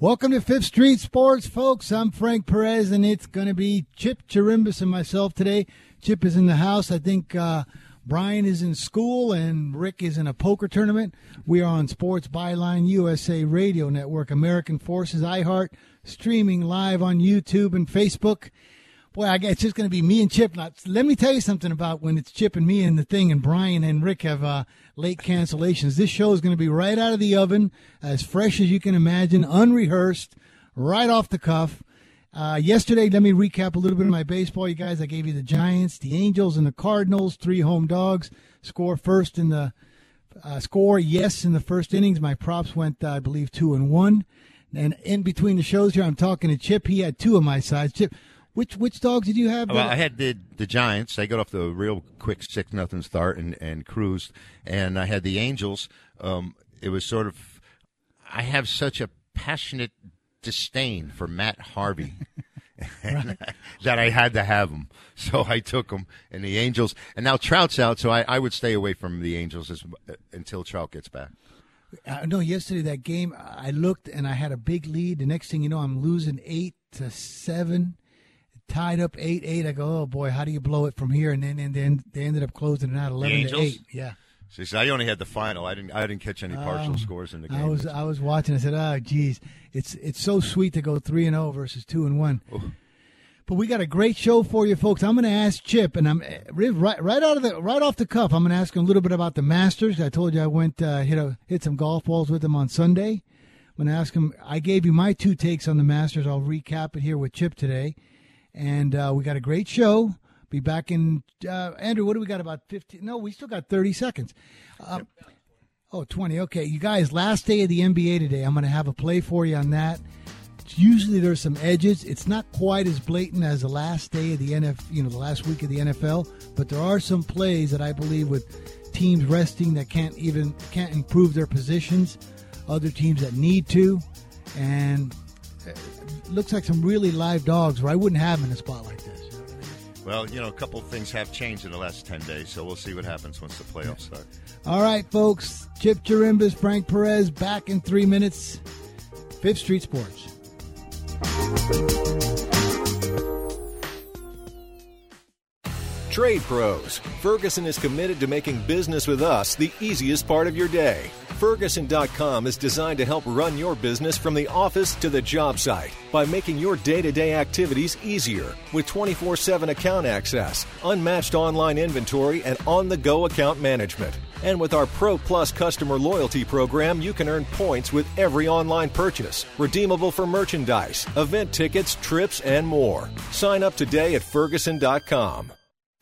Welcome to Fifth Street Sports, folks. I'm Frank Perez, and it's going to be Chip Chirimbus and myself today. Chip is in the house. I think uh, Brian is in school, and Rick is in a poker tournament. We are on Sports Byline USA Radio Network, American Forces, iHeart, streaming live on YouTube and Facebook. Boy, I guess it's just going to be me and Chip. Now, let me tell you something about when it's Chip and me and the thing, and Brian and Rick have uh, late cancellations. This show is going to be right out of the oven, as fresh as you can imagine, unrehearsed, right off the cuff. Uh, yesterday, let me recap a little bit of my baseball, you guys. I gave you the Giants, the Angels, and the Cardinals, three home dogs. Score first in the uh, score, yes, in the first innings. My props went, uh, I believe, two and one. And in between the shows here, I'm talking to Chip. He had two of my sides. Chip, which which dogs did you have? Well, I had the the Giants. They got off the real quick six nothing start and and cruised, and I had the Angels. Um, it was sort of I have such a passionate disdain for Matt Harvey. that I had to have him, so I took him. And the Angels, and now Trout's out, so I, I would stay away from the Angels as, until Trout gets back. Uh, no, yesterday that game, I looked and I had a big lead. The next thing you know, I'm losing eight to seven tied up eight eight. I go, oh boy, how do you blow it from here? And then and then they ended up closing it out eleven to eight. Yeah. See, so I only had the final. I didn't. I didn't catch any partial um, scores in the game. I was. I was watching. I said, "Oh, geez, it's it's so sweet to go three and zero oh versus two and one." But we got a great show for you, folks. I'm going to ask Chip, and I'm eh, right right out of the right off the cuff. I'm going to ask him a little bit about the Masters. I told you I went uh, hit a hit some golf balls with him on Sunday. I'm going to ask him. I gave you my two takes on the Masters. I'll recap it here with Chip today and uh, we got a great show. Be back in uh, Andrew. What do we got? About fifteen? No, we still got thirty seconds. Um, oh, 20. Okay, you guys. Last day of the NBA today. I'm going to have a play for you on that. Usually there's some edges. It's not quite as blatant as the last day of the NFL. You know, the last week of the NFL. But there are some plays that I believe with teams resting that can't even can't improve their positions. Other teams that need to, and looks like some really live dogs where I wouldn't have them in a spot like this. Well, you know, a couple things have changed in the last 10 days, so we'll see what happens once the playoffs start. All right, folks. Chip Chirimbus, Frank Perez, back in three minutes. Fifth Street Sports. Trade Pros. Ferguson is committed to making business with us the easiest part of your day. Ferguson.com is designed to help run your business from the office to the job site by making your day to day activities easier with 24 7 account access, unmatched online inventory, and on the go account management. And with our Pro Plus customer loyalty program, you can earn points with every online purchase, redeemable for merchandise, event tickets, trips, and more. Sign up today at Ferguson.com.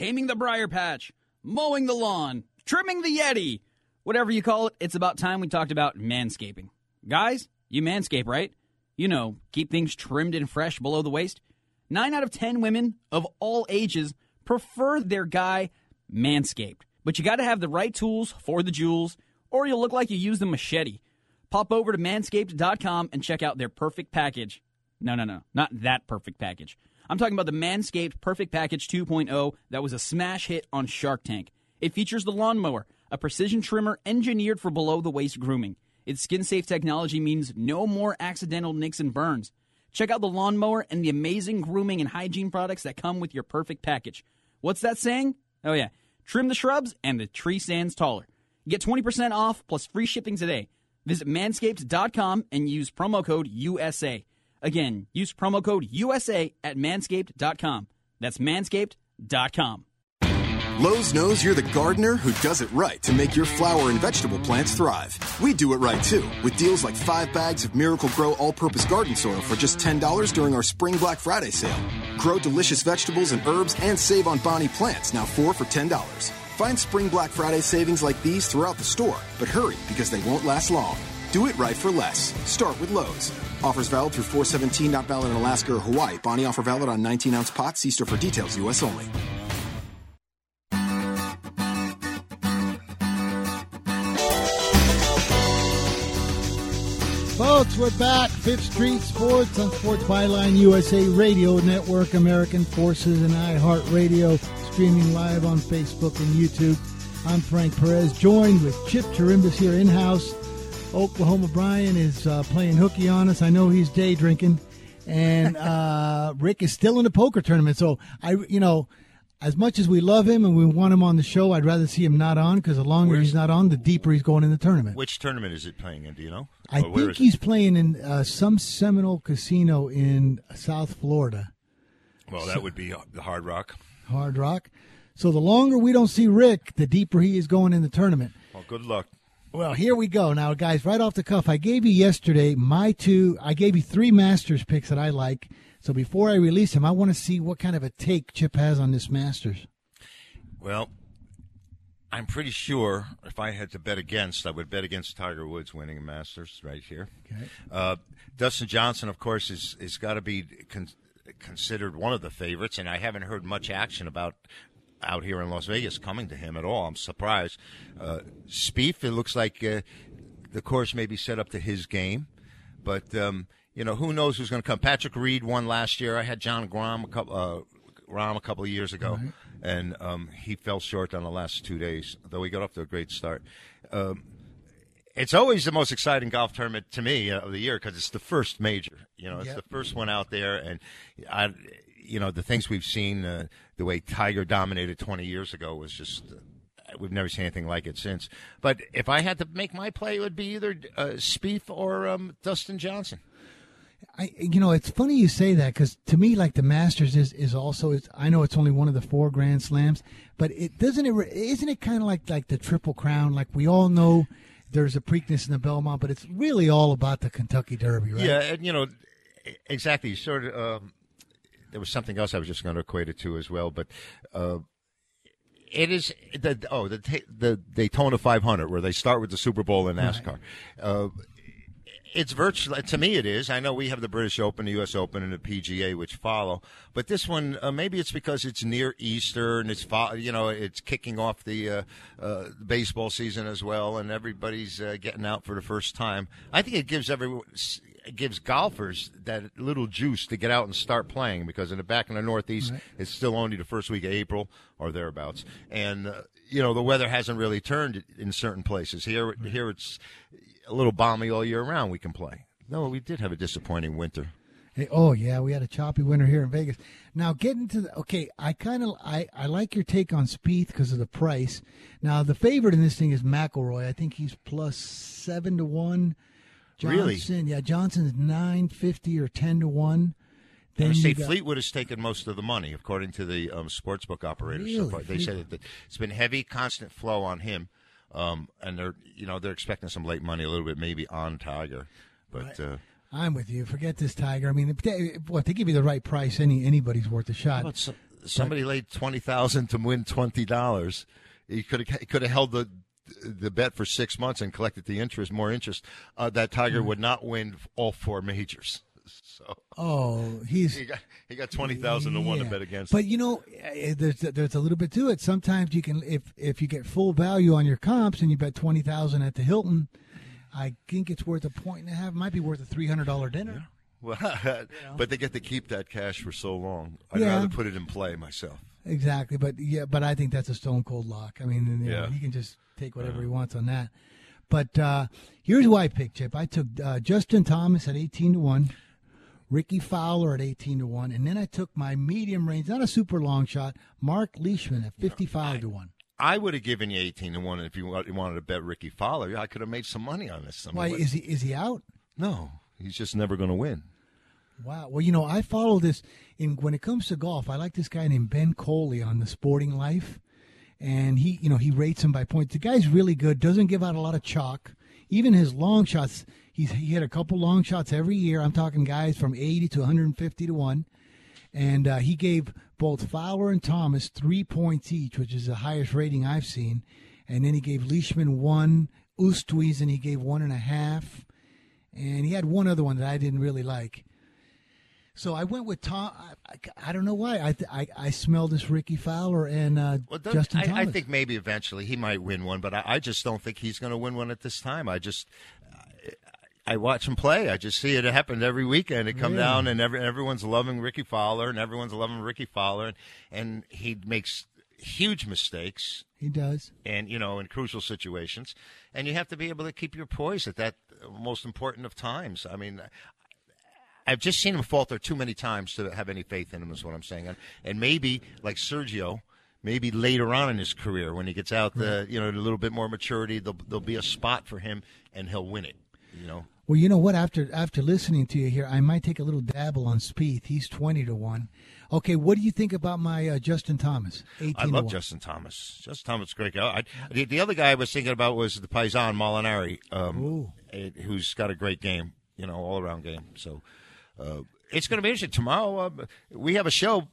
Taming the briar patch, mowing the lawn, trimming the Yeti. Whatever you call it, it's about time we talked about manscaping. Guys, you manscape, right? You know, keep things trimmed and fresh below the waist. Nine out of ten women of all ages prefer their guy manscaped. But you gotta have the right tools for the jewels, or you'll look like you used a machete. Pop over to manscaped.com and check out their perfect package. No, no, no, not that perfect package. I'm talking about the Manscaped Perfect Package 2.0 that was a smash hit on Shark Tank. It features the lawnmower, a precision trimmer engineered for below the waist grooming. Its skin safe technology means no more accidental nicks and burns. Check out the lawnmower and the amazing grooming and hygiene products that come with your perfect package. What's that saying? Oh, yeah. Trim the shrubs and the tree stands taller. Get 20% off plus free shipping today. Visit manscaped.com and use promo code USA. Again, use promo code USA at manscaped.com. That's manscaped.com. Lowe's knows you're the gardener who does it right to make your flower and vegetable plants thrive. We do it right too, with deals like five bags of Miracle-Gro all purpose garden soil for just $10 during our Spring Black Friday sale. Grow delicious vegetables and herbs and save on Bonnie plants, now four for $10. Find Spring Black Friday savings like these throughout the store, but hurry because they won't last long. Do it right for less. Start with Lowe's. Offers valid through 417, not valid in Alaska or Hawaii. Bonnie offer valid on 19 ounce pots. See store for details, U.S. only. Folks, we're back. Fifth Street Sports on Sports Byline USA Radio Network, American Forces, and iHeartRadio, streaming live on Facebook and YouTube. I'm Frank Perez, joined with Chip Chirimbus here in house. Oklahoma Brian is uh, playing hooky on us. I know he's day drinking, and uh, Rick is still in the poker tournament. So I, you know, as much as we love him and we want him on the show, I'd rather see him not on because the longer Where's- he's not on, the deeper he's going in the tournament. Which tournament is it playing in? Do you know? I Or think is it? he's playing in uh, some Seminole casino in South Florida, Well, that would be the Hard Rock. Hard Rock. So the longer we don't see Rick, the deeper he is going in the tournament. Well, good luck. Well, here we go. Now, guys, right off the cuff, I gave you yesterday my two, I gave you three Masters picks that I like. So before I release them, I want to see what kind of a take Chip has on this Masters. Well, I'm pretty sure if I had to bet against, I would bet against Tiger Woods winning a Masters right here. Okay. Uh, Dustin Johnson, of course, is is got to be con- considered one of the favorites, and I haven't heard much action about out here in Las Vegas coming to him at all. I'm surprised. Uh, Spieth, it looks like uh, the course may be set up to his game, but um, you know who knows who's going to come. Patrick Reed won last year. I had John Grom a couple. Uh, Rahm a couple of years ago, and um, he fell short on the last two days, though he got off to a great start. Um, it's always the most exciting golf tournament to me uh, of the year because it's the first major. You know, it's Yep. the first one out there, and I, you know, the things we've seen, uh, the way Tiger dominated 20 years ago was just. Uh, We've never seen anything like it since. But if I had to make my play, it would be either uh, Spieth or um, Dustin Johnson. I, you know, it's funny you say that because to me, like the Masters is is also. It's, I know it's only one of the four Grand Slams, but it doesn't it. Isn't it kind of like like the Triple Crown? Like we all know, there's a Preakness in the Belmont, but it's really all about the Kentucky Derby, right? Yeah, and you know, exactly. Sort of. Um, there was something else I was just going to equate it to as well, but uh, it is the oh the the Daytona 500 where they start with the Super Bowl in NASCAR. Uh, it's virtually to me it is. I know we have the British Open, the U.S. Open, and the PGA which follow, but this one uh, maybe it's because it's near Easter and it's fo- you know it's kicking off the uh, uh, baseball season as well, and everybody's uh, getting out for the first time. I think it gives everyone gives golfers that little juice to get out and start playing because in the back in the Northeast it's still only the first week of April or thereabouts, and uh, you know the weather hasn't really turned in certain places. Here, here it's a little balmy all year round. We can play. No, we did have a disappointing winter. Hey, oh yeah, we had a choppy winter here in Vegas. Now getting to the okay, I kind of I, I like your take on Spieth because of the price. Now the favorite in this thing is McIlroy. I think he's plus seven to one. Really? Johnson, yeah, Johnson's nine fifty or ten to one. Then say got- Fleetwood has taken most of the money, according to the um, sportsbook operators. So far. They said that it's been heavy, constant flow on him, um, and they're you know they're expecting some late money a little bit, maybe on Tiger, but uh, I'm with you. Forget this Tiger. I mean, if they, what they give you the right price, any anybody's worth a shot. But so- somebody laid twenty thousand to win twenty dollars. He could have could have held the the bet for six months and collected the interest, more interest. Uh, that Tiger would not win all four majors. So Oh, he's he got he got twenty thousand to one to bet against. But you know, eh, there's there's a little bit to it. Sometimes you can if if you get full value on your comps and you bet twenty thousand at the Hilton, I think it's worth a point and a half. Might be worth a three hundred dollar dinner. Well, but they get to keep that cash for so long. I'd Yeah. rather put it in play myself. Exactly, but yeah, but I think that's a stone cold lock. I mean, you know, Yeah. he can just take whatever he wants on that. But uh, here's why I picked, Chip. I took uh, Justin Thomas at eighteen to one, Rickie Fowler at eighteen to one, and then I took my medium range, not a super long shot, Marc Leishman at fifty five to one. I would have given you eighteen to one if you you wanted to bet Rickie Fowler. I could have made some money on this. I mean, Why what- is he is he out? no, he's just never going to win. Wow. Well, you know, I follow this in when it comes to golf. I like this guy named Ben Coley on the Sporting Life, and he, you know, he rates him by points. The guy's really good. Doesn't give out a lot of chalk. Even his long shots, he's he hit a couple long shots every year. I'm talking guys from 80 to 150 to one, and uh, he gave both Fowler and Thomas three points each, which is the highest rating I've seen. And then he gave Leishman one, Oosthuizen, and he gave one and a half, and he had one other one that I didn't really like. So I went with Tom. I, I, I don't know why. I, th- I I smell this Rickie Fowler and uh, Well, Justin I, Thomas. I think maybe eventually he might win one, but I, I just don't think he's going to win one at this time. I just. I watch him play. I just see it happen every weekend. It come Really? down, and every, everyone's loving Rickie Fowler, and everyone's loving Rickie Fowler, and, and he makes huge mistakes, he does. and you know, in crucial situations, and you have to be able to keep your poise at that most important of times. I mean, I've just seen him falter too many times to have any faith in him. Is what I'm saying, and, and maybe like Sergio, maybe later on in his career when he gets out the you know a little bit more maturity, there'll, there'll be a spot for him, and he'll win it. You know, Well, you know what? After after listening to you here, I might take a little dabble on Spieth. He's twenty to one. Okay, what do you think about my uh, Justin Thomas? I love. Justin Thomas. Justin Thomas, is great guy. I, the, the other guy I was thinking about was the Paisan Molinari, um, eh, who's got a great game, you know, all around game. So it's going to be interesting. Tomorrow uh, we have a show,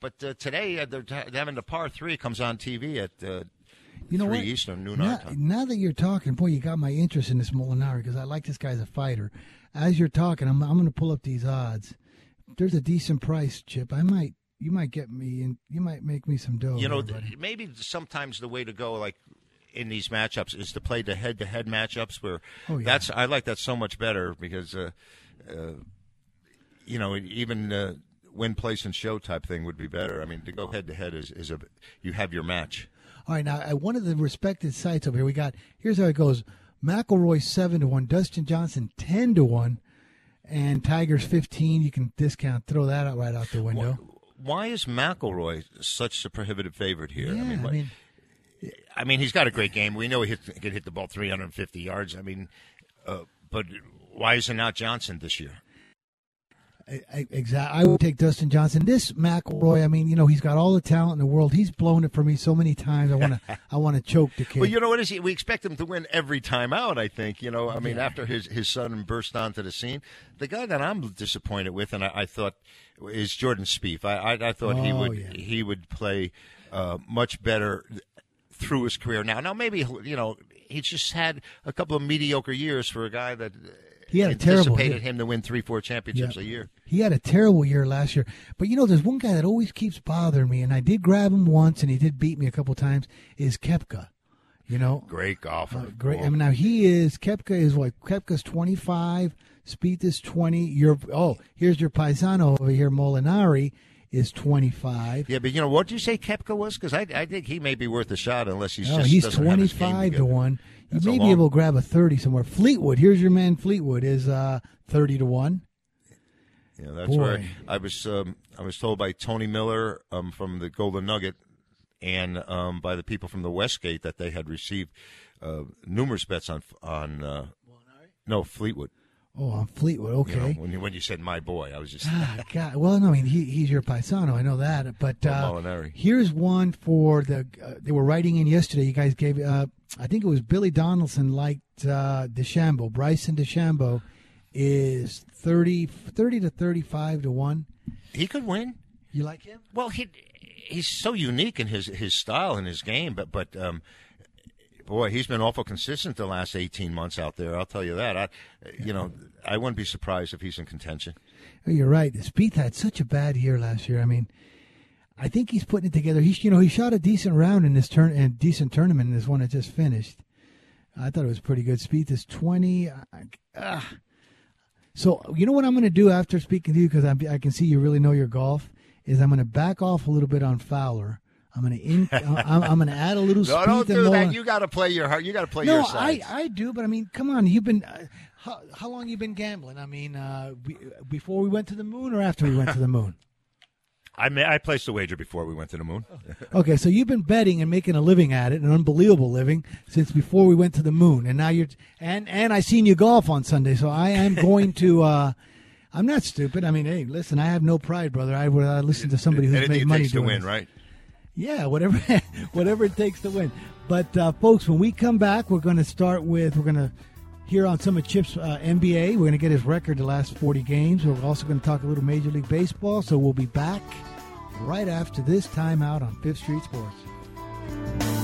but uh, today uh, they're, they're having the par three comes on TV at uh, You know three what? Eastern, noon now, time. now that you're talking, boy, you got my interest in this Molinari because I like this guy as a fighter. As you're talking, I'm I'm going to pull up these odds. There's a decent price, Chip. I might you might get me and you might make me some dough. You know, th- maybe sometimes the way to go, like in these matchups, is to play the head-to-head matchups. Where Oh, yeah. that's I like that so much better because, uh, uh, you know, even uh, win, place, and show type thing would be better. I mean, to go head-to-head is is a you have your match. All right, now at one of the respected sites over here, we got here's how it goes: McIlroy seven to one, Dustin Johnson ten to one, and Tigers fifteen. You can discount, throw that out right out the window. Why is McIlroy such a prohibitive favorite here? Yeah, I mean, I mean, I mean, he's got a great game. We know he hit, can hit the ball 350 yards. I mean, uh, but why is it not Johnson this year? Exactly. I would take Dustin Johnson. This McIlroy, I mean, you know, he's got all the talent in the world. He's blown it for me so many times. I want to, I want to choke the kid. Well, you know what is he? We expect him to win every time out. I think you know. I mean, Yeah. after his his son burst onto the scene, the guy that I'm disappointed with, and I, I thought is Jordan Spieth. I I, I thought he Oh, would yeah. he would play uh, much better through his career. Now, now maybe you know he's just had a couple of mediocre years for a guy that. He had a terrible anticipated year. him to win three, four championships Yeah. a year. He had a terrible year last year. But you know, there's one guy that always keeps bothering me, and I did grab him once, and he did beat me a couple times. Is Koepka? You know, Great golfer. Uh, great. I mean, now he is Koepka is what? Koepka's 25. Spieth is 20. Your oh, here's your paisano over here, Molinari is 25. Yeah, but you know what? do you say Koepka was? Because I, I think he may be worth a shot unless he's Oh, just he's doesn't have his game 25 to one. You That's may be able to grab a 30 somewhere. Fleetwood, here's your man. Fleetwood is uh 30 to one. Yeah, that's Boy. right. I was um, I was told by Tony Miller um, from the Golden Nugget and um, by the people from the Westgate that they had received uh, numerous bets on on uh, no Fleetwood. Oh, on Fleetwood. Okay. You know, when you when you said my boy, I was just Ah, God. Well, no, I mean he, he's your paisano. I know that, but uh, here's one for the. Uh, they were writing in yesterday. You guys gave. I think it was Billy Donaldson liked uh, DeChambeau. Bryson DeChambeau is 30, 30 to thirty-five to one. he could win. You like him? Well, he he's so unique in his his style and his game, but but um, boy, he's been awful consistent the last eighteen months out there. I'll tell you that. I, you know, I wouldn't be surprised if he's in contention. Oh, you're right. Spieth had such a bad year last year. I mean, I think he's putting it together. He's you know he shot a decent round in this turn and decent tournament in this one that just finished. I thought it was pretty good. Spieth is twenty. Uh, so you know what I'm going to do after speaking to you because I can see you really know your golf is I'm going to back off a little bit on Fowler. I'm going to in, I'm, I'm going to add a little Spieth. No, Spieth don't do that. You got to play your heart. You got to play No, your I. I do, but I mean, come on, you've been uh, how, how long you been gambling? I mean, uh, we, before we went to the moon or after we went to the moon? I ma- I placed a wager before we went to the moon. Okay, so you've been betting and making a living at it, an unbelievable living, since before we went to the moon, and now you're and and I seen you golf on Sunday, so I am going to. uh I'm not stupid. I mean, hey, listen, I have no pride, brother. I would uh, listen to somebody who's Anything made it money takes to win, this. right? Yeah, whatever, whatever it takes to win. But uh, folks, when we come back, we're going to start with we're going to hear on some of Chip's uh, NBA. We're going to get his record the last 40 games. We're also going to talk a little Major League Baseball. So we'll be back right after this timeout on Fifth Street Sports.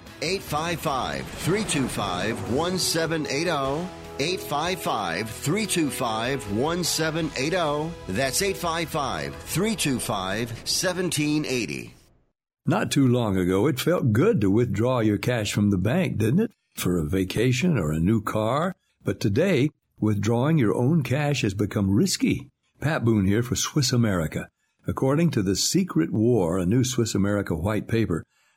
855 325 1780. 855 325 1780. That's 855 325 1780. Not too long ago, it felt good to withdraw your cash from the bank, didn't it? For a vacation or a new car. But today, withdrawing your own cash has become risky. Pat Boone here for Swiss America. According to The Secret War, a new Swiss America white paper,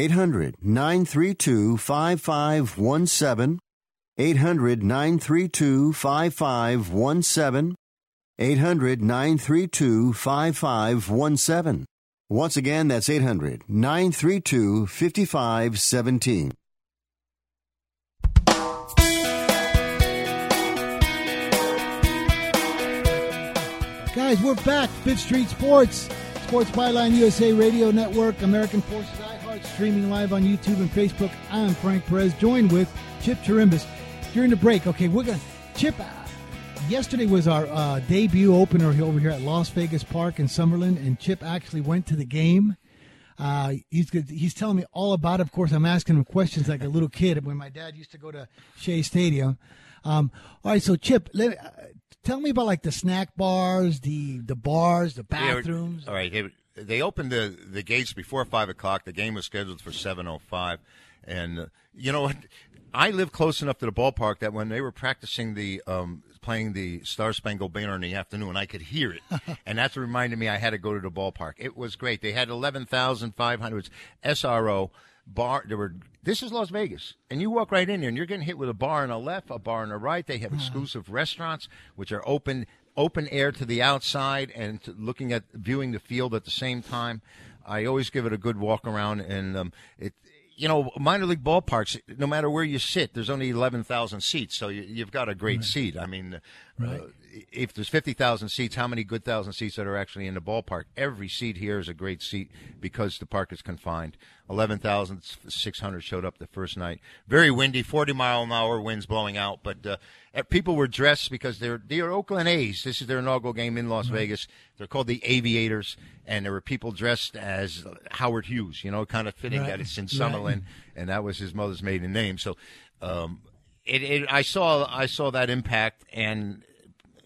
800 932 5517. 800 932 5517. 800 932 5517. Once again, that's 800 932 5517. Guys, we're back. Fifth Street Sports, Sports Byline USA Radio Network, American Forces iHeart, streaming live on YouTube and Facebook. I'm Frank Perez, joined with Chip Chirimbus. During the break, okay, we're gonna Chip. Uh, yesterday was our uh, debut opener over here at Las Vegas Park in Summerlin, and Chip actually went to the game. Uh, he's good. he's telling me all about it. Of course, I'm asking him questions like a little kid when my dad used to go to Shea Stadium. Um, all right, so Chip, let, uh, tell me about like the snack bars, the the bars, the bathrooms. all right, they, they opened the the gates before five o'clock. The game was scheduled for seven o five, and uh, you know what? I live close enough to the ballpark that when they were practicing the um, playing the Star Spangled Banner in the afternoon, I could hear it, and that's what reminded me I had to go to the ballpark. It was great. They had eleven thousand five hundred SRO bar. There were. This is Las Vegas, and you walk right in there, and you're getting hit with a bar on the left, a bar on the right. They have exclusive restaurants which are open open air to the outside and to looking at viewing the field at the same time. I always give it a good walk around, and um, it. You know, minor league ballparks. No matter where you sit, there's only eleven thousand seats, so you, you've got a great seat. I mean, Right. uh, if there's 50,000 seats, how many good thousand seats that are actually in the ballpark? Every seat here is a great seat because the park is confined. 11,600 showed up the first night. Very windy, 40 mile an hour winds blowing out, but uh, people were dressed because they're they're Oakland A's. This is their inaugural game in Las Vegas. They're called the Aviators, and there were people dressed as Howard Hughes. You know, kind of fitting Right. that it's in Right. Summerlin, and that was his mother's maiden name. So. Um, it, it, I saw I saw that impact, and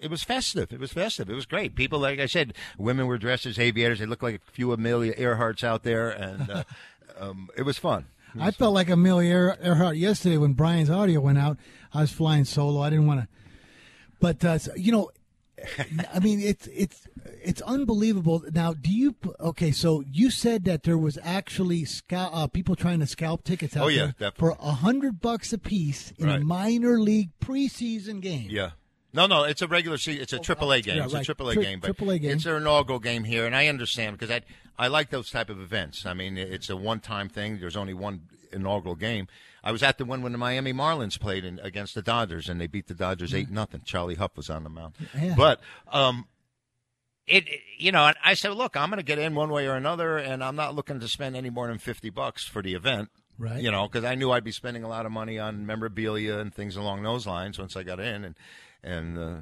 it was festive. It was festive. It was great. People, like I said, women were dressed as aviators. They looked like a few Amelia Earharts out there, and uh, um, it was fun. I felt like Amelia Earhart yesterday when Brian's audio went out. I was flying solo. I didn't want to, but uh, so- you know, I mean, it's it's it's unbelievable. Now, do you? Okay, so you said that there was actually scalp, uh, people trying to scalp tickets out Oh, yeah, there definitely. for a hundred bucks a piece in a minor league preseason game. Yeah. No, no, it's a regular season. It's a triple A game. yeah, it's right. a AAA Tri- game, but triple A game. it's their inaugural game here, and I understand because I I like those type of events. I mean, it's a one time thing. There's only one inaugural game. I was at the one when the Miami Marlins played in, against the Dodgers, and they beat the Dodgers eight nothing. Charlie Hough was on the mound, Yeah. but um, it, it- you know, and I said, look, I'm going to get in one way or another, and I'm not looking to spend any more than fifty bucks for the event. Right. You know, because I knew I'd be spending a lot of money on memorabilia and things along those lines once I got in, and and uh,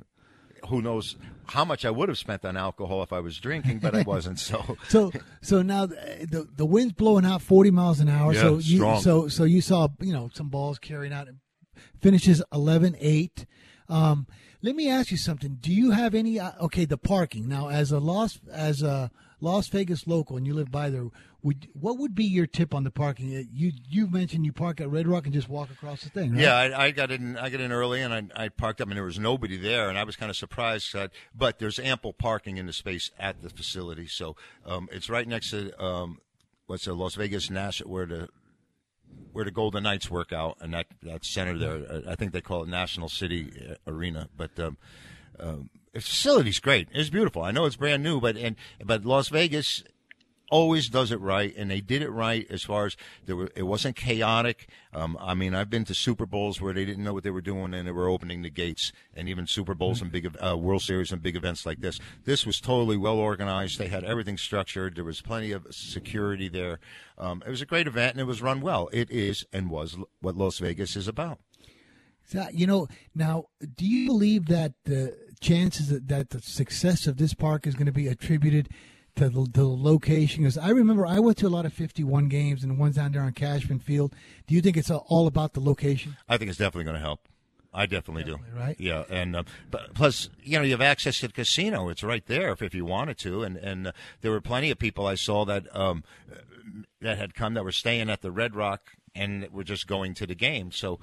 who knows how much I would have spent on alcohol if I was drinking, but I wasn't. So So so now the the, the wind's blowing out forty miles an hour. Yeah, so you strong. so so you saw you know some balls carrying out. Finishes 11-8. Um, let me ask you something. Do you have any? Uh, okay, the parking now as a loss as a Las Vegas local, and you live by there. Would what would be your tip on the parking? Uh, You you mentioned you park at Red Rock and just walk across the thing. Right? Yeah, I, I got in. I got in early, and I, I parked up, and there was nobody there, and I was kind of surprised. Uh, but there's ample parking in the space at the facility, so um, it's right next to um, what's the Las Vegas National, where the where the Golden Knights work out, and that that center there. uh, I think they call it National City uh, Arena, but. Um, um, facility's great. It's beautiful. I know it's brand new, but and but Las Vegas always does it right, and they did it right as far as there were. It wasn't chaotic. Um, I mean, I've been to Super Bowls where they didn't know what they were doing, and they were opening the gates, and even Super Bowls and big uh, World Series and big events like this. This was totally well organized. They had everything structured. There was plenty of security there. Um, it was a great event, and it was run well. It is and was what Las Vegas is about. You know, now, do you believe that the chances that, that the success of this park is going to be attributed to the, the location? Because I remember I went to a lot of 51 games and the ones down there on Cashman Field. Do you think it's all about the location? I think it's definitely going to help. I definitely, do. right? Yeah, and uh, but plus, you know, you have access to the casino. It's right there if, if you wanted to, and and uh, there were plenty of people I saw that um, that had come that were staying at the Red Rock and were just going to the game. So.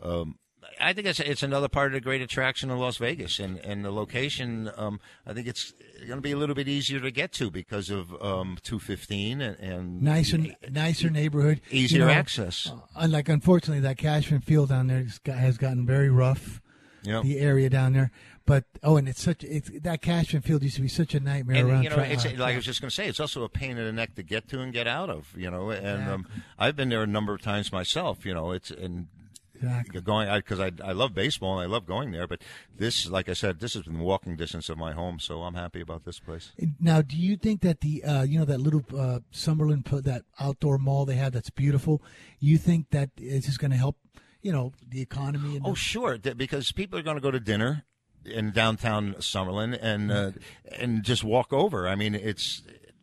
Um, I think it's it's another part of the great attraction of Las Vegas, and and the location. Um, I think it's going to be a little bit easier to get to because of um, two fifteen and, and Nicer, nicer neighborhood, easier You know, access. uh, Unlike, unfortunately, that Cashman Field down there has gotten very rough. Yep. the area down there. But oh, and it's such it's that Cashman Field used to be such a nightmare And around. you know, it's uh, like I was just going to say, it's also a pain in the neck to get to and get out of. You know, and um, I've been there a number of times myself. You know, it's and Exactly. going because I, I love baseball and I love going there. But this, like I said, this has been walking distance of my home, so I'm happy about this place. Now, do you think that the uh, you know that little uh, Summerlin put that outdoor mall they have that's beautiful? You think that is just going to help you know the economy? And Oh, sure, th- because people are going to go to dinner in downtown Summerlin and uh, and just walk over. I mean, it's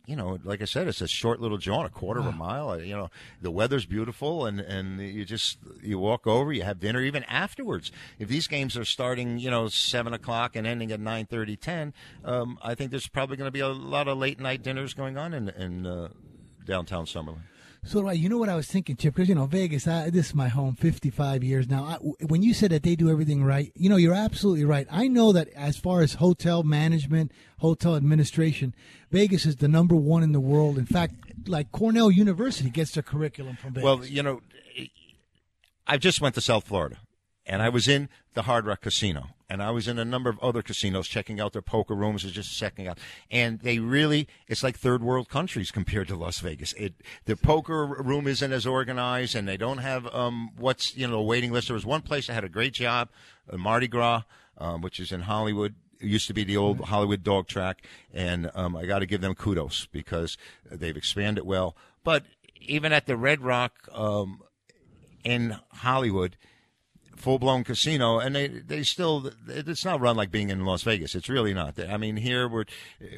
you know, like I said, it's a short little jaunt, a quarter of a mile. Uh, You know, the weather's beautiful, and and you just you walk over, you have dinner, even afterwards. If these games are starting, you know, seven o'clock and ending at nine thirty, ten, um, I think there's probably going to be a lot of late night dinners going on in in uh, downtown Summerlin. So, right, you know what I was thinking, Chip? Because you know Vegas, I, this is my home, fifty-five years now. I, when you said that they do everything right, you know you're absolutely right. I know that as far as hotel management, hotel administration, Vegas is the number one in the world. In fact, like Cornell University gets their curriculum from Vegas. Well, you know, I just went to South Florida, and I was in the Hard Rock Casino, and I was in a number of other casinos checking out their poker rooms or just checking out. And they really, it's like third world countries compared to Las Vegas. It the poker room isn't as organized, and they don't have um what's you know a waiting list. There was one place that had a great job, uh, Mardi Gras, um, which is in Hollywood. It used to be the old Hollywood dog track, and um, I got to give them kudos because they've expanded well. But even at the Red Rock um, in Hollywood, full blown casino, and they they still it's not run like being in Las Vegas. It's really not. I mean, here we're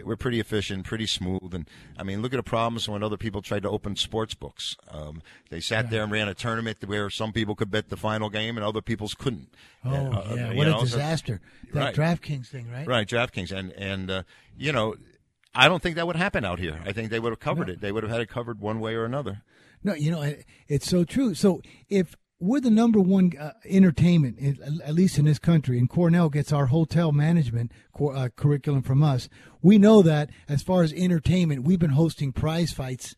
we're pretty efficient, pretty smooth, and I mean, look at the problems when other people tried to open sports books. Um, they sat there and ran a tournament where some people could bet the final game and other people's couldn't. oh And, uh, yeah, what know, a so- disaster! That Right. DraftKings thing, right? Right, DraftKings, and and uh, you know, I don't think that would happen out here. I think they would have covered No. it. They would have had it covered one way or another. No, you know, it's so true. So if we're the number one uh, entertainment, in, at least in this country, and Cornell gets our hotel management uh, curriculum from us, we know that as far as entertainment, we've been hosting prize fights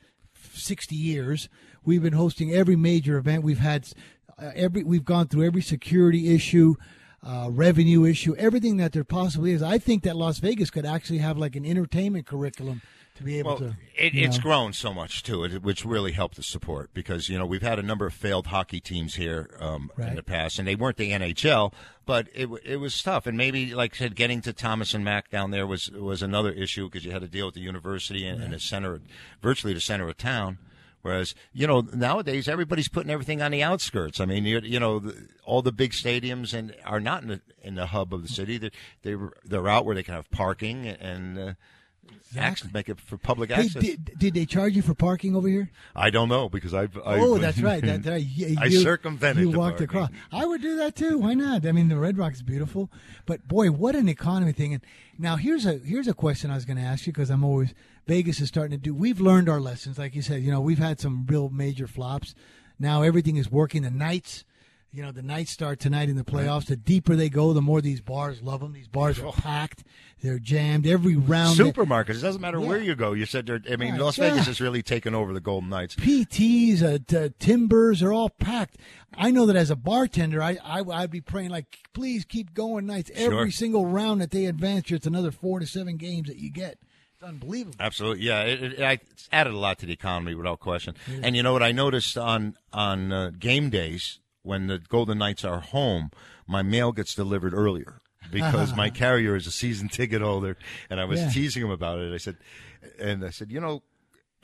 60 years. We've been hosting every major event. We've had uh, every, we've gone through every security issue. Uh, revenue issue, everything that there possibly is. I think that Las Vegas could actually have like an entertainment curriculum to be able Well, to. it, it's know. grown so much too, it- which really helped the support because you know we've had a number of failed hockey teams here um, in the past, and they weren't the NHL, but it it was tough. And maybe, like I said, getting to Thomas and Mack down there was was another issue because you had to deal with the university and, and the center, virtually the center of town. Whereas, you know, nowadays everybody's putting everything on the outskirts. I mean, you, you know, the, all the big stadiums and are not in the in the hub of the city. They're they're, they're out where they can have parking and uh, access, make it for public Hey, access. did, did they charge you for parking over here? I don't know because I've. I've oh, that's right. That, that, you, I circumvented. You walked parking. across. I would do that too. Why not? I mean, the Red Rock is beautiful, but boy, what an economy thing! And now here's a here's a question I was going to ask you because I'm always Vegas is starting to do. We've learned our lessons, like you said. You know, we've had some real major flops. Now everything is working. The Knights. You know, the Knights start tonight in the playoffs. The deeper they go, the more these bars love them. These bars are packed. They're jammed every round. Supermarkets. It doesn't matter where you go. You said. I mean, Las yeah. Vegas has really taken over the Golden Knights. PTs, uh, t- timbers are all packed. I know that as a bartender, I, I I'd be praying like, please keep going Knights. Every Sure. single round that they advance, it's another four to seven games that you get. It's unbelievable. Absolutely, yeah. It, it, it's added a lot to the economy without question. And you know what I noticed on on uh, game days when the Golden Knights are home, my mail gets delivered earlier because my carrier is a season ticket holder, and I was Yeah. teasing him about it. I said, and I said, you know.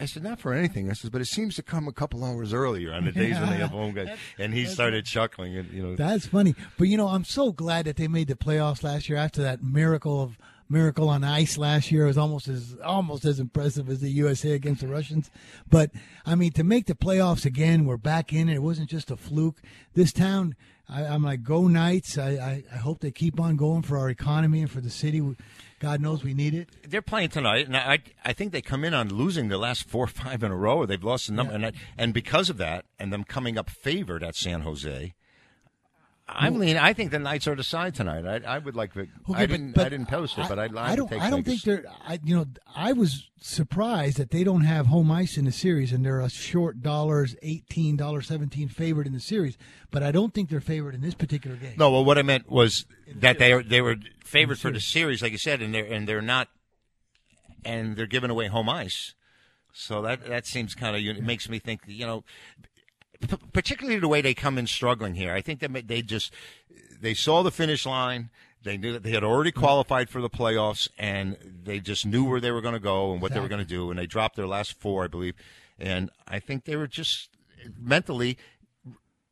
I said, not for anything. I said, but it seems to come a couple hours earlier on the days when they have home games. And he started chuckling. And, you know, That's funny. But you know, I'm so glad that they made the playoffs last year after that miracle of miracle on ice last year. Was almost as almost as impressive as the USA against the Russians. But I mean, to make the playoffs again, we're back in it. It wasn't just a fluke. This town, I, I'm like, go Knights. I, I, I hope they keep on going for our economy and for the city. God knows we need it. they're playing tonight, and I I think they come in on losing the last four or five in a row. They've lost a number, and I, and because of that, and them coming up favored at San Jose, I'm leaning. I think the Knights are the side tonight. I, I would like. Okay, I didn't. but I didn't post it, but I'd like I don't. to take I don't Vegas. think they're. I you know I was surprised that they don't have home ice in the series, and they're a short dollars, eighteen dollars, seventeen favorite in the series. But I don't think they're favored in this particular game. No, well, what I meant was that they are they were favored for the series, like you said, and they're and they're not, and they're giving away home ice. So that that seems kind of it makes me think. You know, particularly the way they come in struggling here. I think that they just they saw the finish line. They knew that they had already qualified for the playoffs, and they just knew where they were going to go and what they were going to do. And they dropped their last four, I believe. And I think they were just mentally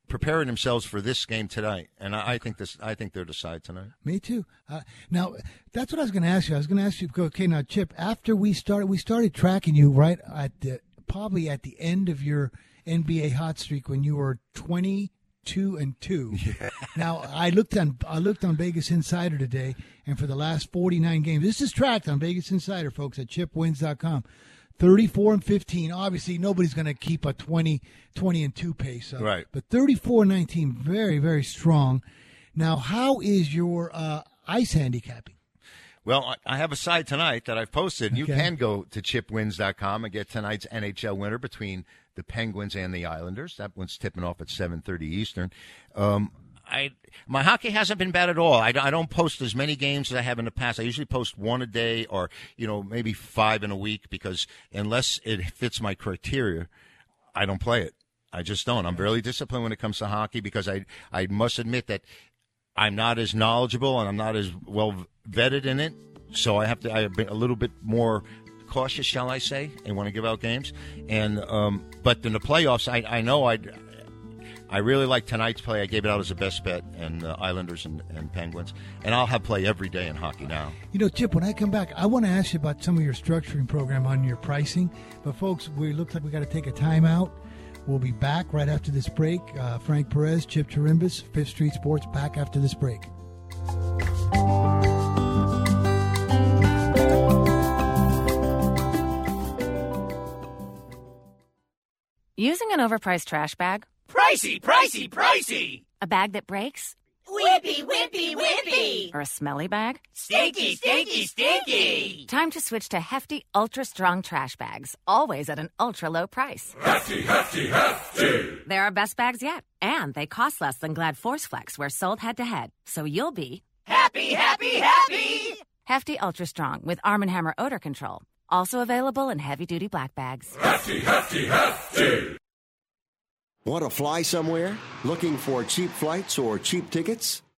preparing themselves for this game tonight. And I, I think this. I think they're the side tonight. Me too. Uh, now, that's what I was going to ask you. I was going to ask you. Okay, now, Chip. After we started, we started tracking you right at the probably at the end of your NBA hot streak when you were twenty two and two. Now, I looked on I looked on Vegas Insider today, and for the last forty nine games, this is tracked on Vegas Insider, folks, at ChipWins.com. 34 and 15. Obviously, nobody's going to keep a 20, 20 and 2 pace. Up. Right. But 34 and 19, very, very strong. Now, how is your uh, ice handicapping? Well, I- I have a side tonight that I've posted. You can go to chipwins.com and get tonight's NHL winner between the Penguins and the Islanders. That one's tipping off at 7:30 Eastern. Um, I my hockey hasn't been bad at all. I, I don't post as many games as I have in the past. I usually post one a day, or you know maybe five in a week, because unless it fits my criteria, I don't play it. I just don't. I'm very disciplined when it comes to hockey because I I must admit that I'm not as knowledgeable and I'm not as well vetted in it. So I have to. I've been a little bit more cautious, shall I say, and want to give out games. And um, but in the playoffs, I I know I. I really like tonight's play. I gave it out as a best bet, and uh, Islanders and, and Penguins. And I'll have play every day in hockey now. You know, Chip, when I come back, I want to ask you about some of your structuring program on your pricing. But, folks, we looks like we got to take a timeout. We'll be back right after this break. Uh, Frank Perez, Chip Chirimbus, Fifth Street Sports, back after this break. Using an overpriced trash bag? Pricey, pricey, pricey! A bag that breaks? Whippy, whippy, whippy! Or a smelly bag? Stinky, stinky, stinky! Time to switch to hefty, ultra strong trash bags, always at an ultra low price. Hefty, hefty, hefty! They're our best bags yet, and they cost less than Glad Force Flex, where sold head to head. So you'll be Happy, happy, happy! hefty, ultra strong with Arm & Hammer odor control. Also available in heavy duty black bags. Hefty, hefty, hefty! Want to fly somewhere? Looking for cheap flights or cheap tickets?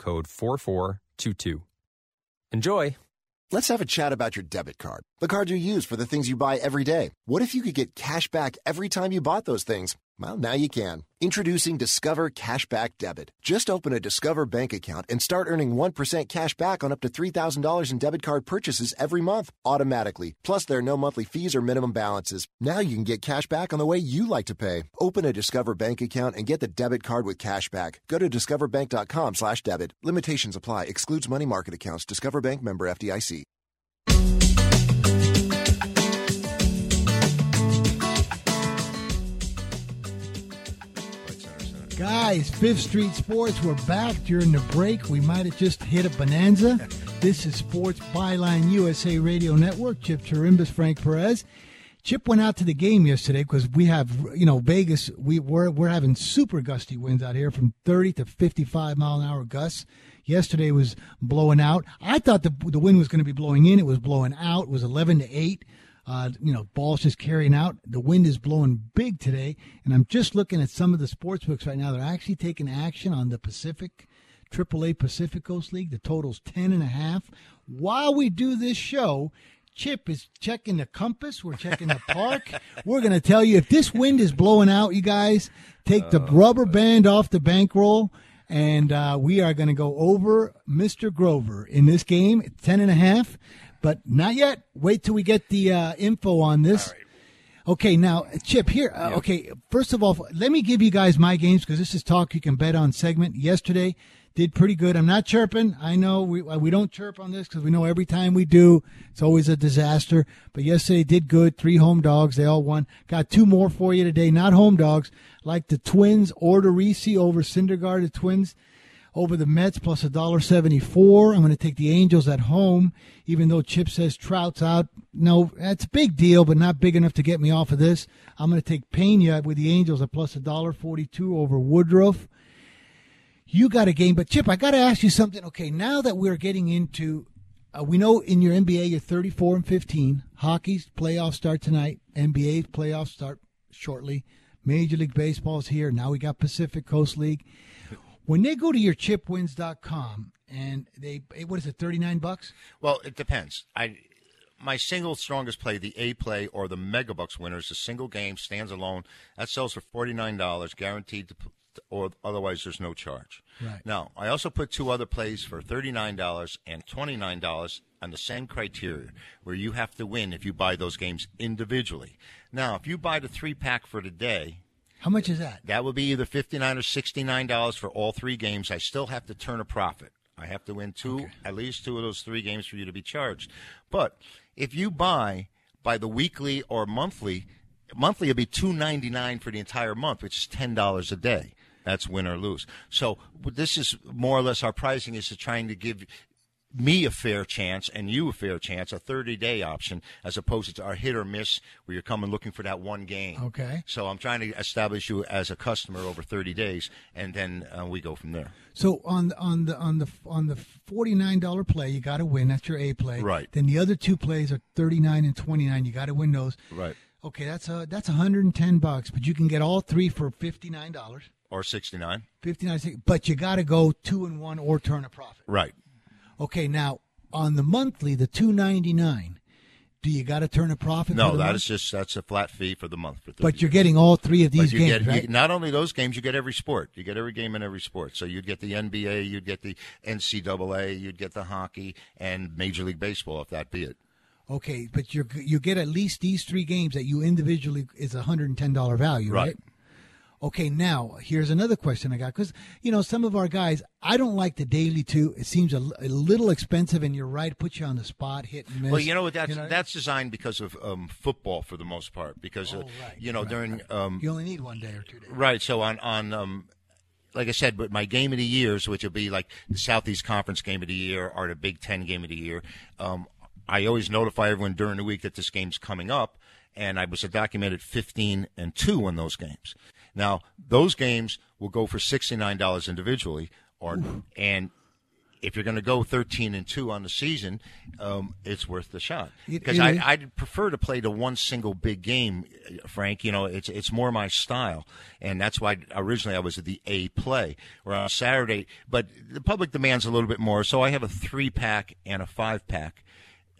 code 4422. Enjoy! Let's have a chat about your debit card, the card you use for the things you buy every day. What if you could get cash back every time you bought those things? Well, now you can. Introducing Discover Cashback Debit. Just open a Discover bank account and start earning 1% cash back on up to $3,000 in debit card purchases every month, automatically. Plus, there are no monthly fees or minimum balances. Now you can get cash back on the way you like to pay. Open a Discover bank account and get the debit card with cash back. Go to discoverbank.com slash debit. Limitations apply. Excludes money market accounts. Discover Bank member FDIC. Guys, Fifth Street Sports, we're back during the break. We might have just hit a bonanza. This is Sports Byline USA Radio Network. Chip Chirimbus, Frank Perez. Chip went out to the game yesterday because we have, you know, Vegas. We we're we're having super gusty winds out here from 30 to 55 mile an hour gusts. Yesterday was blowing out. I thought the the wind was going to be blowing in. It was blowing out. It was 11 to 8. Uh, you know, balls just carrying out. The wind is blowing big today, and I'm just looking at some of the sports books right now. They're actually taking action on the Pacific, AAA Pacific Coast League. The total's ten and a half. While we do this show, Chip is checking the compass. We're checking the park. We're going to tell you if this wind is blowing out, you guys take the rubber band off the bankroll. And uh, we are going to go over Mr. Grover in this game, ten and a half but not yet. Wait till we get the uh, info on this. Okay, now Chip here. Uh, Okay, first of all, let me give you guys my games because this is talk you can bet on segment. Yesterday did pretty good. I'm not chirping. I know we uh, we don't chirp on this because we know every time we do, it's always a disaster. But yesterday did good. Three home dogs. They all won. Got two more for you today. Not home dogs like the Twins. Odorizzi over Syndergaard. The Twins over the Mets plus a dollar seventy four. I'm going to take the Angels at home, even though Chip says Trout's out. No, that's a big deal, but not big enough to get me off of this. I'm going to take Pena with the Angels at plus a dollar forty two over Woodruff. You got a game, but Chip, I got to ask you something. Okay, now that we're getting into, uh, we know in your NBA you're 34 and 15. Hockey's playoffs start tonight. NBA playoffs start shortly. Major League Baseball's here. Now we got Pacific Coast League when they go to your chipwins.com and they eh, what is it 39 bucks? Well it depends. I my single strongest play the a play or the megabucks winner is a single game stands alone. That sells for $49 guaranteed to or otherwise there's no charge. Right. Now i also put two other plays for $39 and $29 on the same criteria where you have to win if you buy those games individually. Now if you buy the three pack for the day how much is that? That would be either fifty nine or sixty nine dollars for all three games. I still have to turn a profit. I have to win two, okay. at least two of those three games for you to be charged. But if you buy by the weekly or monthly, monthly it'll be two ninety nine for the entire month, which is ten dollars a day. That's win or lose. So this is more or less our pricing is trying to give me a fair chance and you a fair chance, a 30 day option, as opposed to our hit or miss where you're coming looking for that one game. Okay. So I'm trying to establish you as a customer over 30 days, and then uh, we go from there. So on on the on the on the forty nine dollar play, you got to win. That's your A play. Right. Then the other two plays are thirty nine and twenty nine. You got to win those. Right. Okay, that's a that's hundred and ten bucks, but you can get all three for fifty nine dollars. Or sixty nine. Fifty nine, but you got to go two and one or turn a profit. Right. Okay, now on the monthly, the two ninety nine. Do you got to turn a profit? No, that month? is just that's a flat fee for the month. For But you're getting all three of these games, get, right? you- not only those games, you get every sport. You get every game in every sport. So you'd get the NBA, you'd get the NCAA, you'd get the hockey, and Major League Baseball, if that be it. Okay, but you you get at least these three games that you individually is a hundred and ten dollar value, right? Right. Okay, now here's another question I got because you know some of our guys, I don't like the daily too. It seems a, a little expensive, and you're right, puts you on the spot, hit and miss. Well, you know what? That's You know- that's designed because of um, football for the most part. Because uh, you know during um, you only need one day or two days. Right. So on on um, like I said, but my game of the years, which will be like the Southeast Conference game of the year or the Big Ten game of the year, um, I always notify everyone during the week that this game's coming up, and I was a documented fifteen and two on those games. Now those games will go for sixty nine dollars individually, or and if you're going to go 13 and 2 on the season, um, it's worth the shot. Because it I. I'd prefer to play the one single big game, Frank. You know, it's it's more my style, and that's why originally I was at the A play or on Saturday. But the public demands a little bit more, so I have a three pack and a five pack.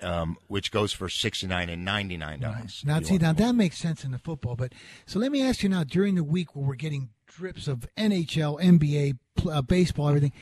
Um, which goes for sixty nine and ninety nine dollars. Now, see, now that makes sense in the football. But so let me ask you now: during the week where we're getting drips of NHL, NBA, pl- uh, baseball, everything,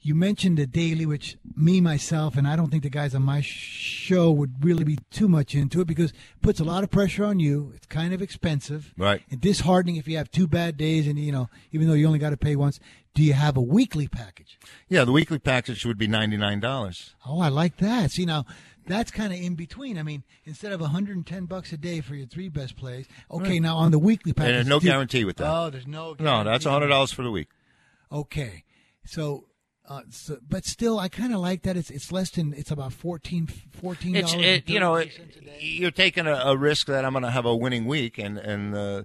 you mentioned the daily, which me myself, and I don't think the guys on my show would really be too much into it because it puts a lot of pressure on you. It's kind of expensive, Right. And disheartening if you have two bad days, and you know, even though you only got to pay once. Do you have a weekly package? Yeah, the weekly package would be ninety nine dollars. Oh, I like that. See now, that's kind of in between. I mean, instead of 110 bucks a day for your three best plays, okay, Right. now on the weekly And package, there's no do- guarantee with that. Oh, there's no. No, that's hundred dollars for the week. Okay, so. Uh, so, but still, I kind of like that. It's it's less than it's about 14 fourteen It's dollars. it, you know it, you're taking a, a risk that I'm going to have a winning week, and and uh,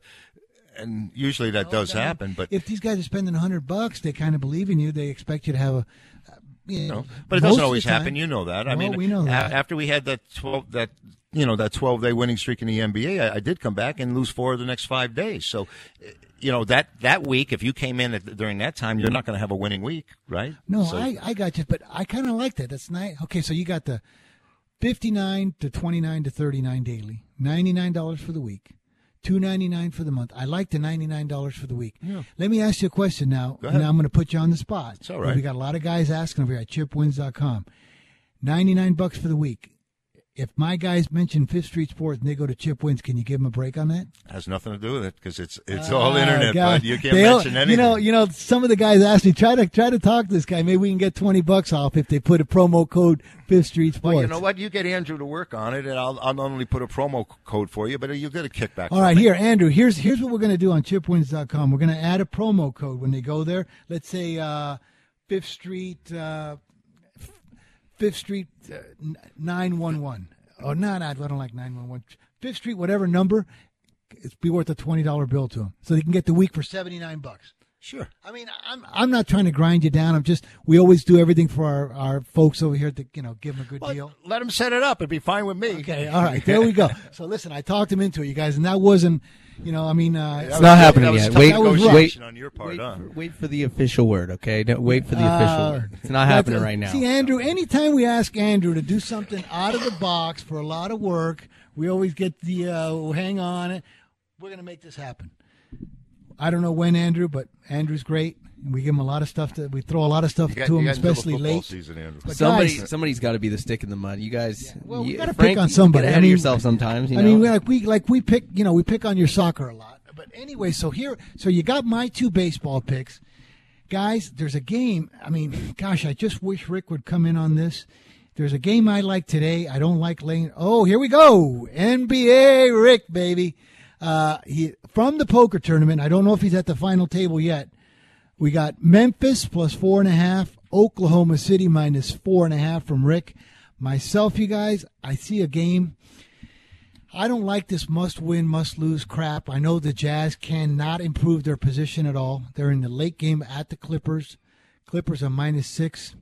and usually that does I happen. But if these guys are spending 100 bucks, they kind of believe in you. They expect you to have a. You know, but it doesn't always happen. You know that. I Well, mean, we know a- that. after we had that twelve that you know that twelve day winning streak in the NBA, I, I did come back and lose four of the next five days. So, you know that that week, if you came in at, during that time, you're not going to have a winning week, right? No, So- I, I got you, but I kind of like that. That's nice. Okay, so you got the 59 to 29 to 39 daily, $99 for the week, 299 for the month. I like the $99 for the week. Yeah. Let me ask you a question now. Go. Now I'm going to put you on the spot. It's all right. We got a lot of guys asking over here at chipwins.com. 99 bucks for the week. If my guys mention Fifth Street Sports and they go to Chip Wins, can you give them a break on that? has nothing to do with it because it's it's all Ah, internet, God. but you can't They'll- mention anything. You know, you know, some of the guys asked me try to try to talk to this guy. Maybe we can get twenty bucks off if they put a promo code Fifth Street Sports. Well, you know what? You get Andrew to work on it, and I'll, I'll not only put a promo code for you, but you'll get a kickback. All right, here, Andrew. Here's here's what we're going to do on chipwins.com. We're going to add a promo code when they go there. Let's say uh, Fifth Street, uh, Fifth Street uh, nine one one. Oh, no, no, I don't like nine one one. Fifth Street, whatever number, it's be worth a twenty dollar bill to them, so they can get the week for seventy nine bucks. Sure. I mean, I'm I'm not trying to grind you down. I'm just we always do everything for our, our folks over here to you know give them a good deal. Let them set it up. It'd be fine with me. Okay, all right, there we go. So listen, I talked him into it, you guys, and that wasn't, you know, I mean, uh, It's not happening yet. Wait, wait, wait, on your part, wait, huh? for, wait for the official word, okay? Don't wait for the official Uh, word. It's not happening right now. See, Andrew, anytime we ask Andrew to do something out of the box for a lot of work, we always get the uh, hang on it. We're going to make this happen. I don't know when, Andrew, but Andrew's great. We give him a lot of stuff to. We throw a lot of stuff got- to him, got until the especially late. season, Andrew. But Somebody, guys, somebody's got to be the stick in the mud. You guys, well, we you- got to pick on you somebody. Get ahead I mean, of yourself sometimes. You I know? mean, like we like we pick, you know, we pick on your soccer a lot. But anyway, so here, so you got my two baseball picks, guys. There's a game. I mean, gosh, I just wish Rick would come in on this. There's a game I like today. I don't like laying. Oh, here we go. NBA Rick, baby. Uh, he from the poker tournament. I don't know if he's at the final table yet. We got Memphis plus four and a half, Oklahoma City minus four and a half from Rick. Myself, you guys, I see a game. I don't like this must win, must lose crap. I know the Jazz cannot improve their position at all. They're in the late game at the Clippers. Clippers are minus six.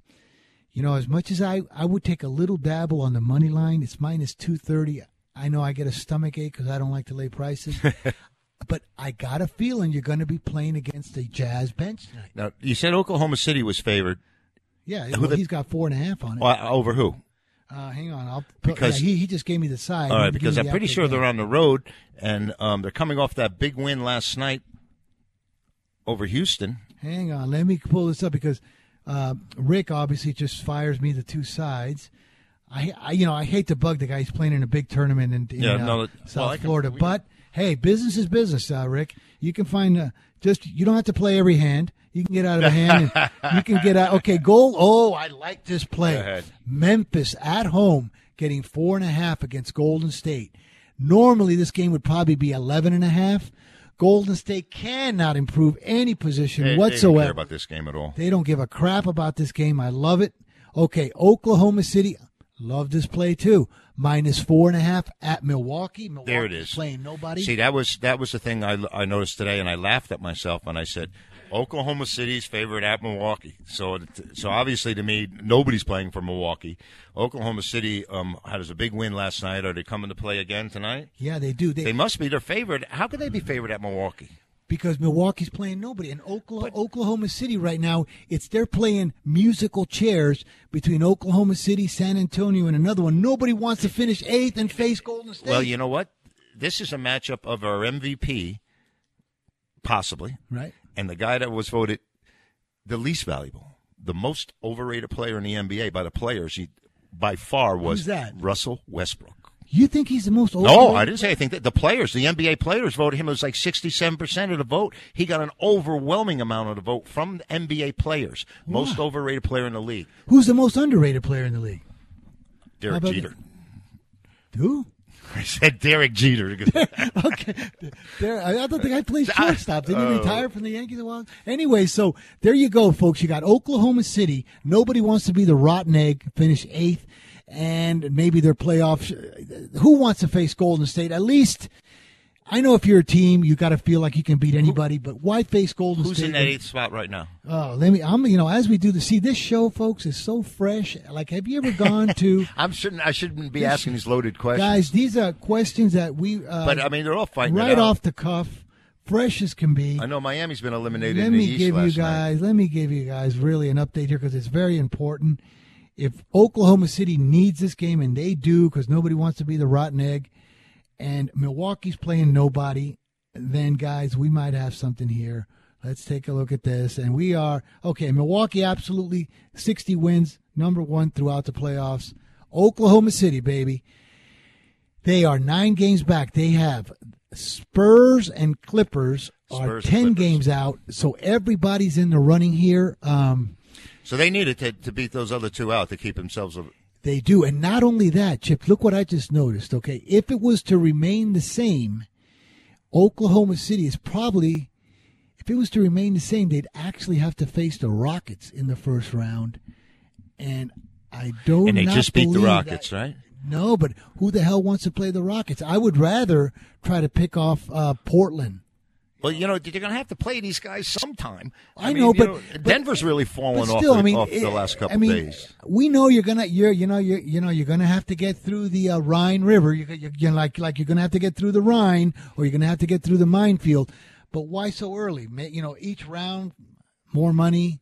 You know, as much as I, I would take a little dabble on the money line, it's minus 230. I know I get a stomach ache because I don't like to lay prices. but I got a feeling you're going to be playing against a Jazz bench tonight. Now you said Oklahoma City was favored. Yeah, well, the- he's got four and a half on it. Well, over who? Uh, hang on, I'll Because- yeah, he, he just gave me the side. All right, because I'm pretty sure game. they're on the road, and um, they're coming off that big win last night over Houston. Hang on, let me pull this up because uh, Rick obviously just fires me the two sides. I, I, you know, I hate to bug the guy. He's playing in a big tournament in, in Yeah, uh, South well, can- Florida. but hey, business is business, uh, Rick. You can find uh, just you don't have to play every hand. You can get out of a hand. and you can get out. Okay, goal. Oh, I like this play. Go ahead. Memphis at home getting four and a half against Golden State. Normally, this game would probably be eleven and a half. Golden State cannot improve any position They- They whatsoever. don't care about this game at all. They don't give a crap about this game. I love it. Okay, Oklahoma City, love this play too. Minus four and a half at Milwaukee. Milwaukee's There it is. Playing nobody. See, that was that was the thing I, I noticed today, and I laughed at myself when I said Oklahoma City's favorite at Milwaukee. So, so obviously to me, nobody's playing for Milwaukee. Oklahoma City um, had a big win last night. Are they coming to play again tonight? yeah, they do. They, They must be their favorite. How could they be favored at Milwaukee? Because Milwaukee's playing nobody. And Oklahoma, Oklahoma City right now, it's they're playing musical chairs between Oklahoma City, San Antonio, and another one. Nobody wants to finish eighth and face Golden State. Well, you know what? This is a matchup of our MVP, possibly, right? and the guy that was voted the least valuable, the most overrated player in the NBA by the players, he by far was that? Russell Westbrook. You think he's the most? Overrated? No. I didn't say I think that the players, the NBA players voted him. It was like sixty-seven percent of the vote. He got an overwhelming amount of the vote from the NBA players. Most overrated player in the league, Who's the most underrated player in the league? Derek Jeter. Who? I said Derek Jeter. okay, there. I don't think I played shortstop. Didn't he Oh. retire from the Yankees a while? Anyway, so there you go, folks. You got Oklahoma City. Nobody wants to be the rotten egg. Finish eighth, and maybe their playoffs. Who wants to face Golden State? At least. I know if you're a team, you got to feel like you can beat anybody, but why face Golden Who's State? in that eighth spot right now? Oh, let me. I'm. You know, as we do the see this show, folks, is so fresh. Like, have you ever gone to? I'm shouldn't. I shouldn't be This- asking these loaded questions. Guys, these are questions that we. Uh, But, I mean, they're all fighting right off the cuff, fresh as can be. I know Miami's been eliminated Let in the me give you last night. guys. Let me give you guys really an update here because it's very important. If Oklahoma City needs this game, and they do, because nobody wants to be the rotten egg, and Milwaukee's playing nobody, then guys, we might have something here. Let's take a look at this, and we are okay. Milwaukee absolutely sixty wins, number one throughout the playoffs. Oklahoma City, baby. They are nine games back. They have Spurs and Clippers are Spurs and ten Clippers. games out. So everybody's in the running here. Um, So they needed to, to beat those other two out to keep themselves. A, they do, and not only that, Chip. Look what I just noticed. Okay, if it was to remain the same, Oklahoma City is probably. If it was to remain the same, they'd actually have to face the Rockets in the first round, and I don't. and they just beat the Rockets, that- right? No, but who the hell wants to play the Rockets? I would rather try to pick off uh, Portland. Well, you know, you're going to have to play these guys sometime. I mean, know, you but- but- Denver's really fallen But off, the, I mean, off the last couple I mean, days. we know you're gonna, you're, you know, you're, you know, you're gonna have to get through the uh, Rhine River. You're, you're, you're like, like you're gonna have to get through the Rhine, or you're gonna have to get through the minefield. But why so early? You know, each round, more money.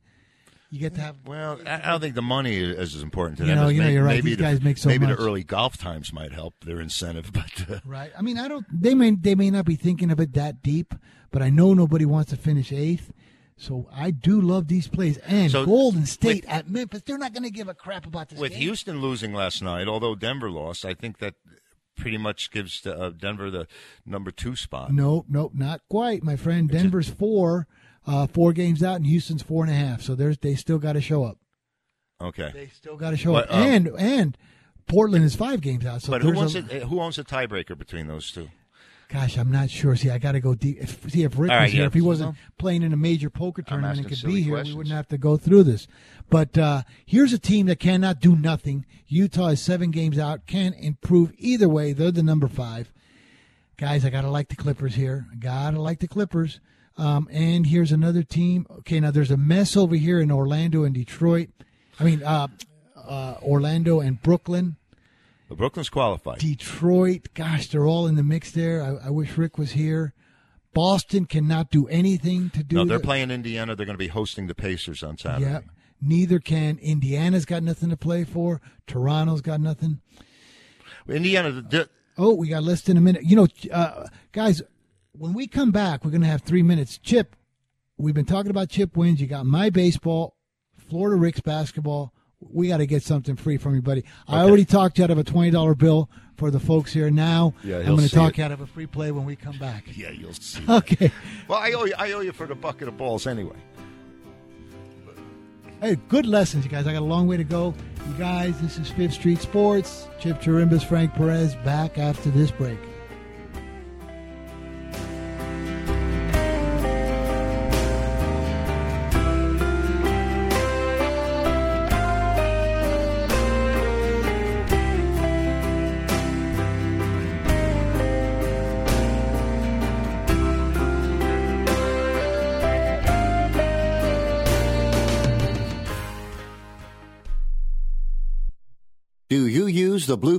You get to have. Well, I I don't think the money is as important to You them. know- as you know, you're right. Maybe These the, guys make so maybe much. the early golf times might help their incentive, but uh, Right. I mean, I don't. They may they may not be thinking of it that deep, but I know nobody wants to finish eighth. So I do love these plays. And So, Golden State at Memphis, they're not going to give a crap about this with game. Houston losing last night, although Denver lost, I think that pretty much gives uh, Denver the number two spot. Nope, nope, not quite, my friend. Denver's four, uh, four games out, and Houston's four and a half. So there's they still got to show up. Okay, They still got to show But, up. um, and and Portland is five games out. So but who wants a, it? Who owns the tiebreaker between those two? Gosh, I'm not sure. See, I got to go deep. If, see, if Rick All was here, yeah. if he wasn't playing in a major poker tournament and could be here, questions. we wouldn't have to go through this. But uh, here's a team that cannot do nothing. Utah is seven games out, can't improve either way. They're the number five. Guys, I got to like the Clippers here. Got to like the Clippers. Um, and here's another team. Okay, now there's a mess over here in Orlando and Detroit. I mean, uh, uh, Orlando and Brooklyn. The Brooklyn's qualified. Detroit, gosh, they're all in the mix there. I, I wish Rick was here. Boston cannot do anything to do. No, they're the- playing Indiana. They're going to be hosting the Pacers on Saturday. Yep. Neither can Indiana's got nothing to play for. Toronto's got nothing. Indiana, the- Oh, we got less than a minute. You know, uh, guys, when we come back, we're going to have three minutes. Chip, we've been talking about Chip wins. You got my baseball, Florida Rick's basketball. We got to get something free from you, buddy. I already talked you out of a twenty dollar bill for the folks here. Now Yeah, I'm going to talk it. you out of a free play when we come back. Yeah, you'll see. Okay. Well, I owe you. I owe you for the bucket of balls anyway. Hey, good lessons, you guys. I got a long way to go. You guys, this is Fifth Street Sports. Chip Chirimbas, Frank Perez, back after this break. Do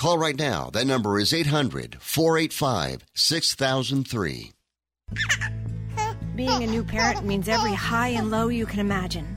Call right now. That number is 800 485 6003. Being a new parent means every high and low you can imagine.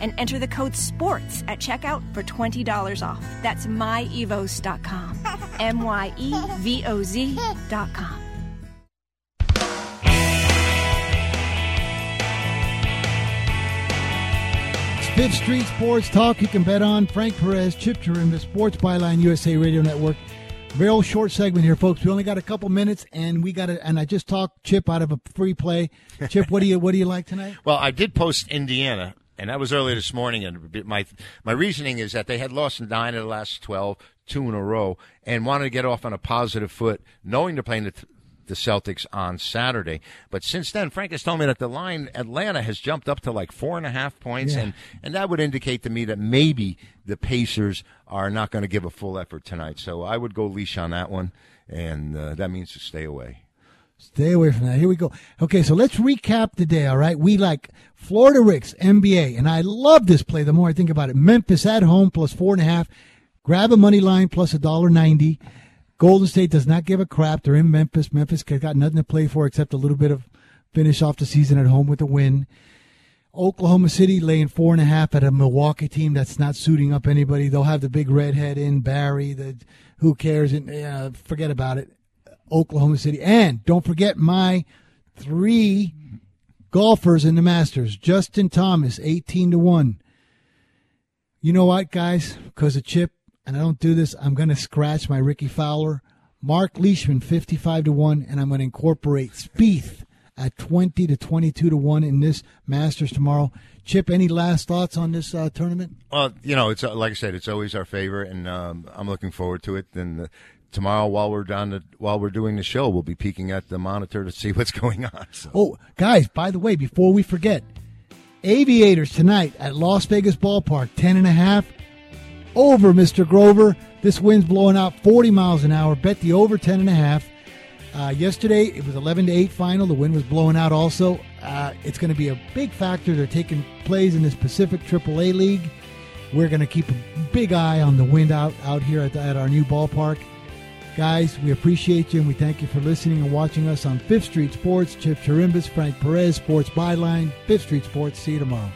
and enter the code SPORTS at checkout for $20 off. That's myevoz.com. M Y E V O Z.com. It's Fifth Street Sports Talk. You can bet on Frank Perez, Chip Turin, the Sports Byline USA Radio Network. Real short segment here, folks. We only got a couple minutes, and we got it. And I just talked Chip out of a free play. Chip, what do you what do you like tonight? Well, I did post Indiana, and that was earlier this morning. And my my reasoning is that they had lost nine of the last 12, two in a row, and wanted to get off on a positive foot, knowing they're playing the, the Celtics on Saturday. But since then, Frank has told me that the line Atlanta has jumped up to like four and a half points, Yeah. and and that would indicate to me that maybe the Pacers are not going to give a full effort tonight. So I would go leash on that one, and uh, that means to stay away. Stay away from that. Here we go. Okay, so let's recap the day, all right? We like Florida Ricks, NBA, and I love this play the more I think about it. Memphis at home plus four and a half. Grab a money line plus a dollar ninety. Golden State does not give a crap. They're in Memphis. Memphis has got nothing to play for except a little bit of finish off the season at home with a win. Oklahoma City laying four and a half at a Milwaukee team that's not suiting up anybody. They'll have the big redhead in Barry. The who cares? And uh, forget about it. Oklahoma City, and don't forget my three golfers in the Masters. Justin Thomas, eighteen to one. You know what, guys? Because of Chip, and I don't do this, I'm going to scratch my Rickie Fowler. Marc Leishman, 55 to 1, and I'm going to incorporate Spieth at 20 to 22 to 1 in this Masters tomorrow. Chip, any last thoughts on this uh, tournament? Well, you know, it's uh, like I said, it's always our favorite, and um, I'm looking forward to it. And uh, tomorrow, while we're down, the, while we're doing the show, we'll be peeking at the monitor to see what's going on. So. Oh, guys, by the way, before we forget, Aviators tonight at Las Vegas Ballpark, 10 and a half. Over, Mr. Grover. This wind's blowing out 40 miles an hour. Bet the over 10 and a half. Uh, yesterday it was 11 to 8 final. The wind was blowing out also. Uh, it's going to be a big factor. They're taking plays in this Pacific AAA League. We're going to keep a big eye on the wind out, out here at, the, at our new ballpark. Guys, we appreciate you and we thank you for listening and watching us on Fifth Street Sports. Chip Chirimbus, Frank Perez, Sports Byline, Fifth Street Sports. See you tomorrow.